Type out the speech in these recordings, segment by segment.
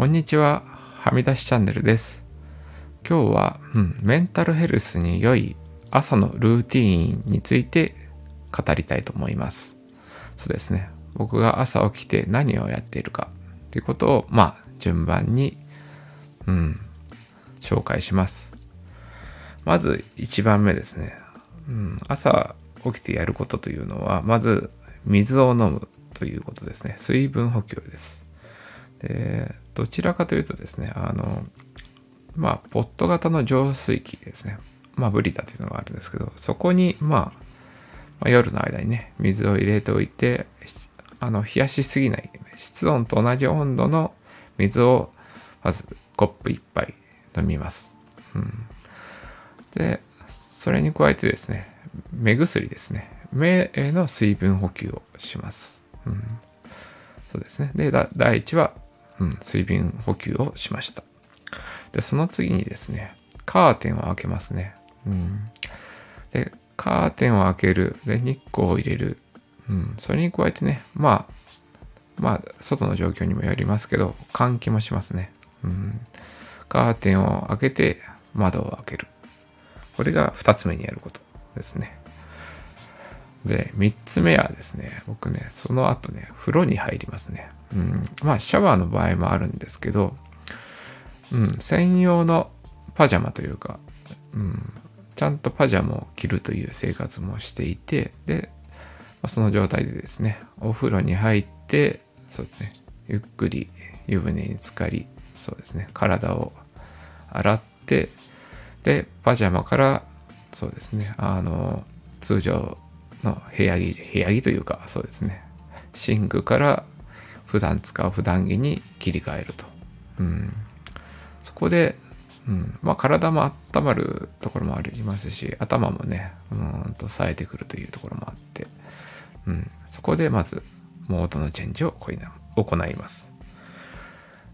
こんにちは、はみ出しチャンネルです。今日は、うん、メンタルヘルスに良い朝のルーティーンについて語りたいと思います。そうですね。僕が朝起きて何をやっているかということを、まあ、順番に、うん、紹介します。まず1番目ですね。うん、朝起きてやることというのは、まず水を飲むということですね。水分補給です。で、どちらかというとですね、あの、まあ、ポット型の浄水器ですね。まあ、ブリタというのがあるんですけど、そこに、まあ、まあ、夜の間にね、水を入れておいて、あの、冷やしすぎない、室温と同じ温度の水を、まず、コップ1杯飲みます。うん。で、それに加えてですね、目薬ですね。目への水分補給をします。うん。そうですね。で、第一は、うん、水分補給をしました。で、その次にですね、カーテンを開けますね。うん。で、カーテンを開ける。で、日光を入れる。うん。それに加えてね、まあ、まあ、外の状況にもよりますけど、換気もしますね。うん。カーテンを開けて、窓を開ける。これが2つ目にやることですね。で、3つ目はですね、僕ね、その後ね、風呂に入りますね。うん。まあ、シャワーの場合もあるんですけど、うん、専用のパジャマというか、うん、ちゃんとパジャマを着るという生活もしていて、で、その状態でですね、お風呂に入って、そうですね、ゆっくり湯船に浸かり、そうですね、体を洗って、で、パジャマから、そうですね、あの、通常の部屋着、部屋着というか、そうですね、寝具から普段使う普段着に切り替えると。うん。そこで、うん、まあ体も温まるところもありますし、頭もね、うんと冴えてくるというところもあって、うん、そこでまずモードのチェンジを行います。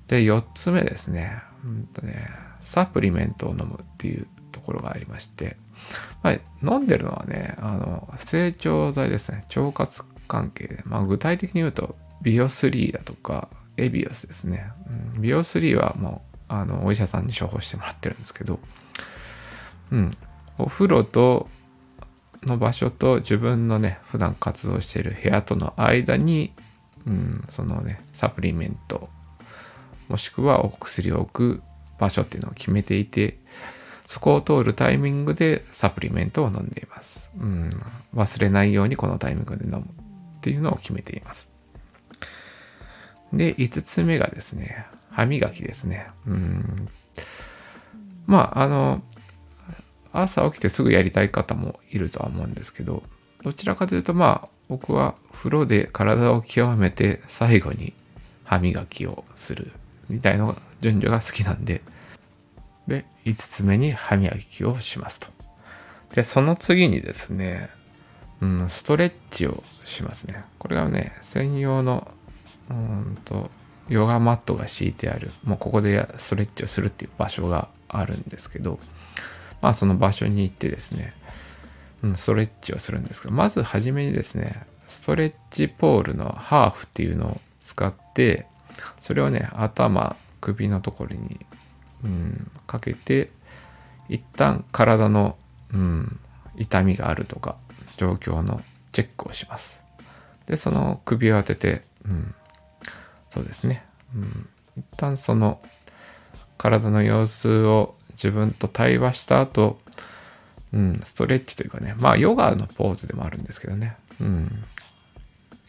で、4つ目ですね。うんとね、サプリメントを飲むっていうところがありまして、まあ、飲んでるのはね、あの、成長剤ですね。腸活関係で。まあ、具体的に言うと、ビオ3だとか、エビオスですね。うん、ビオ3はもう、あの、お医者さんに処方してもらってるんですけど、うん。お風呂と、の場所と自分のね、普段活動している部屋との間に、うん、そのね、サプリメント、もしくはお薬を置く場所っていうのを決めていて、そこを通るタイミングでサプリメントを飲んでいます。うん、忘れないようにこのタイミングで飲むっていうのを決めています。で、5つ目がですね、歯磨きですね。うん。まあ、あの、朝起きてすぐやりたい方もいるとは思うんですけど、どちらかというとまあ、僕は風呂で体を清めて最後に歯磨きをするみたいな順序が好きなんで、で、5つ目に歯磨きをしますと。で、その次にですね、うん、ストレッチをしますね。これがね、専用の、うんと、ヨガマットが敷いてある、もうここでストレッチをするっていう場所があるんですけど、まあその場所に行ってですね、うん、ストレッチをするんですけど、まずはじめにですね、ストレッチポールのハーフっていうのを使って、それをね、頭、首のところに、うん、かけて、一旦体の、うん、痛みがあるとか、状況のチェックをします。で、その首を当てて、うん、そうですね、うん、一旦その体の様子を自分と対話した後、うん、ストレッチというかね、まあヨガのポーズでもあるんですけどね、うん、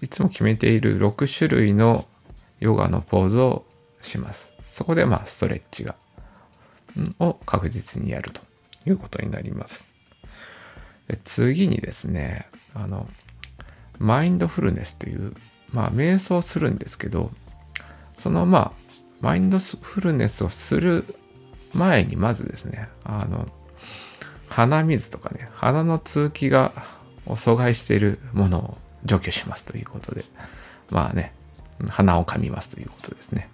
いつも決めている6種類のヨガのポーズをします。そこでまあストレッチが、を確実にやるということになります。で次にですね、あの、マインドフルネスという、まあ瞑想するんですけど、そのまあ、マインドフルネスをする前にまずですね、あの、鼻水とかね、鼻の通気がを阻害しているものを除去しますということで、まあね、鼻を噛みますということですね。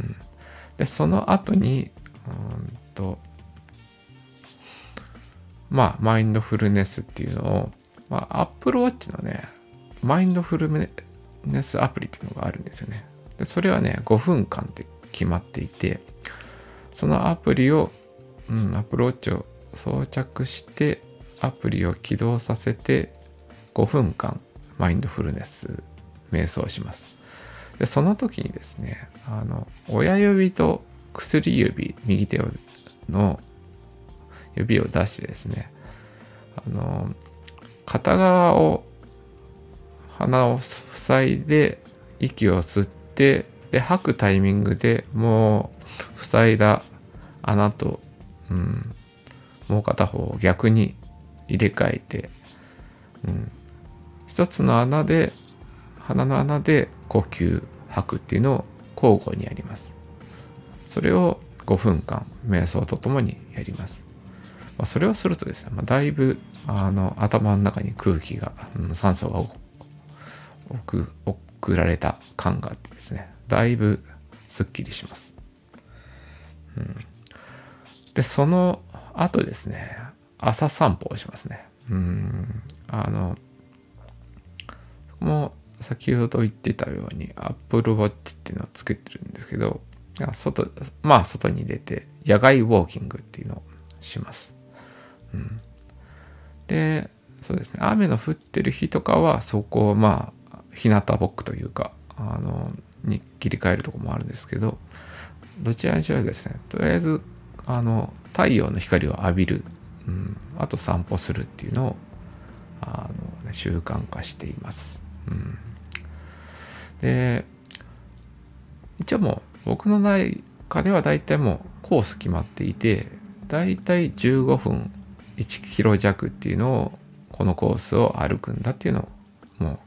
うん、で、その後に、うんと、まあ、マインドフルネスっていうのを、まあ、Apple Watch のね、マインドフルネスアプリっていうのがあるんですよね。でそれはね、5分間って決まっていて、そのアプリを、うん、アプローチを装着して、アプリを起動させて、5分間、マインドフルネス、瞑想します。で、その時にですね、あの、親指と薬指、右手の指を出してですね、あの、片側を鼻を塞いで息を吸ってで吐くタイミングでもう塞いだ穴と、うん、もう片方を逆に入れ替えて、うん、一つの穴で鼻の穴で呼吸吐くっていうのを交互にやります。それを5分間瞑想とともにやります、まあ、それをするとですね、まあ、だいぶあの頭の中に空気が、うん、酸素が送送られた感があってですねだいぶすっきりします、うん、でその後ですね朝散歩をしますね。うん。あのもう先ほど言ってたように Apple Watch っていうのをつけてるんですけど外まあ外に出て野外ウォーキングっていうのをします、うん、でそうですね。雨の降ってる日とかはそこをまあ日向ぼっくというかあのに切り替えるとこもあるんですけどどちらにしろですねとりあえずあの太陽の光を浴びる、うん、あと散歩するっていうのをあの、ね、習慣化しています、うん、で一応もう僕の中では大体もうコース決まっていて大体15分1キロ弱っていうのをこのコースを歩くんだっていうのをもう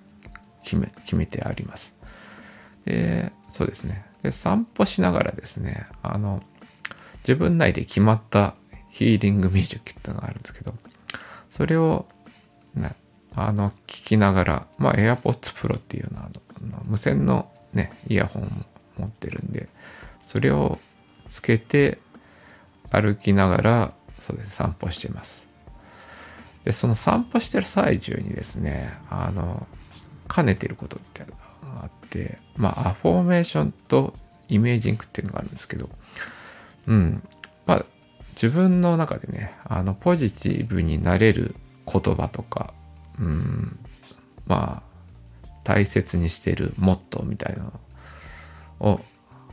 決め決めてあります。でそうですねで散歩しながらですねあの自分内で決まったヒーリングミュージックっていうのがあるんですけどそれを、ね、あの聞きながらまあ AirPods Pro っていうのは無線のねイヤホンも持ってるんでそれをつけて歩きながらそうです散歩してます。でその散歩してる最中にですねあの兼ねてることってあってまあアフォーメーションとイメージングっていうのがあるんですけどうん。まあ自分の中でねあのポジティブになれる言葉とかうん。まあ大切にしてるモットーみたいなのを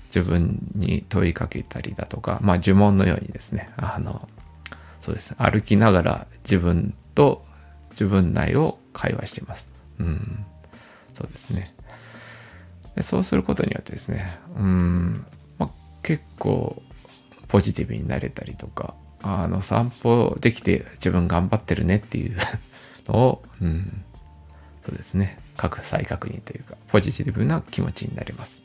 自分に問いかけたりだとか、まあ呪文のようにですね、あの、そうです、歩きながら自分と自分内を会話しています。うん。そうですね。でそうすることによってですね、うん、まあ、結構ポジティブになれたりとか、あの、散歩できて自分頑張ってるねっていう のを、うん、そうですね、各再確認というか、ポジティブな気持ちになります。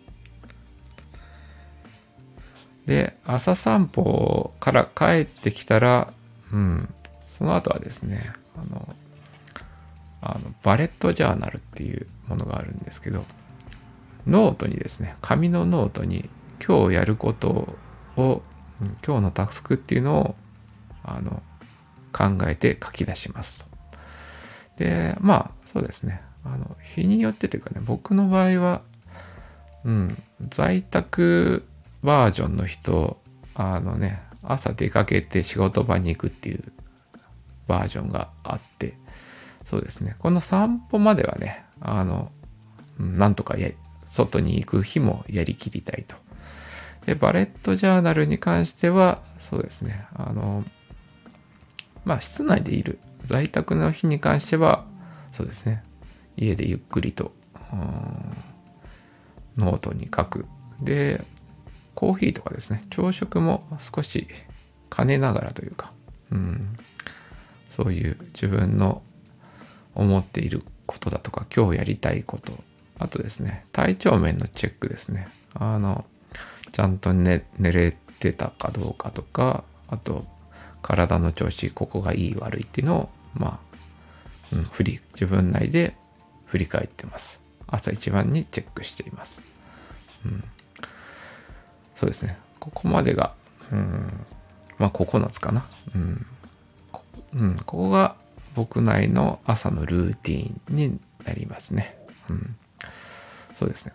で、朝散歩から帰ってきたら、うん、その後はですね、あの、あのバレットジャーナルっていうものがあるんですけど、ノートにですね、紙のノートに今日やることを、今日のタスクっていうのを、あの、考えて書き出しますと。で、まあ、そうですね。あの、日によってというかね、僕の場合は、うん、在宅バージョンの人、あのね、朝出かけて仕事場に行くっていうバージョンがあって、そうですね。この散歩まではね、あの、なんとかや外に行く日もやりきりたいと。で、バレットジャーナルに関しては、そうですね。あの、まあ、室内でいる在宅の日に関しては、そうですね。家でゆっくりと、ノートに書く。で、コーヒーとかですね、朝食も少し兼ねながらというか、うん、そういう自分の思っていることだとか、今日やりたいこと、あとですね、体調面のチェックですね。あの、ちゃんと寝寝れてたかどうかとか、あと、体の調子、ここがいい悪いっていうのを、まあ、うん、振り、自分内で振り返ってます。朝一番にチェックしています。うん。そうですね。ここまでが、うん、まあ9つかな。うん。こうん、ここが僕内の朝のルーティンになりますね。うん。そうですね。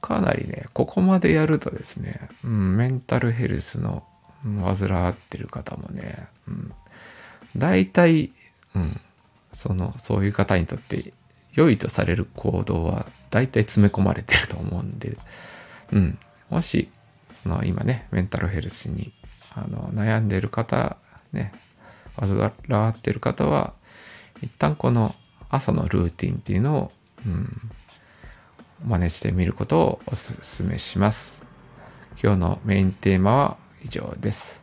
かなりね、ここまでやるとですね、うん、メンタルヘルスの、うん、患ってる方もね、うん、大体、うん、その、そういう方にとって良いとされる行動は大体詰め込まれてると思うんで、うん、もし、の今ね、メンタルヘルスにあの悩んでいる方、ね、患わってる方は、一旦この朝のルーティンっていうのを、うん、真似してみることをお勧めします。今日のメインテーマは以上です。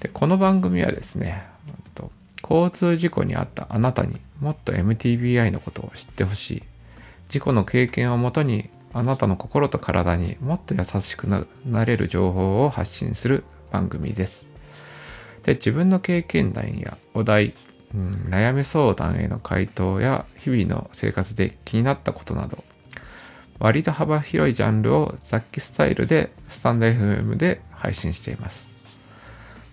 でこの番組はですね、交通事故に遭ったあなたにもっと MTBI のことを知ってほしい。事故の経験をもとにあなたの心と体にもっと優しくなれる情報を発信する番組です。で自分の経験談やお題、うん、悩み相談への回答や日々の生活で気になったことなど割と幅広いジャンルを雑記スタイルでスタンド FM で配信しています。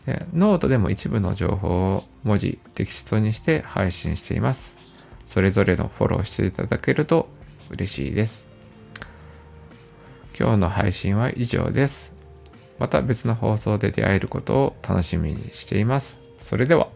でノートでも一部の情報を文字、テキストにして配信しています。それぞれのフォローしていただけると嬉しいです。今日の配信は以上です。また別の放送で出会えることを楽しみにしています。それでは。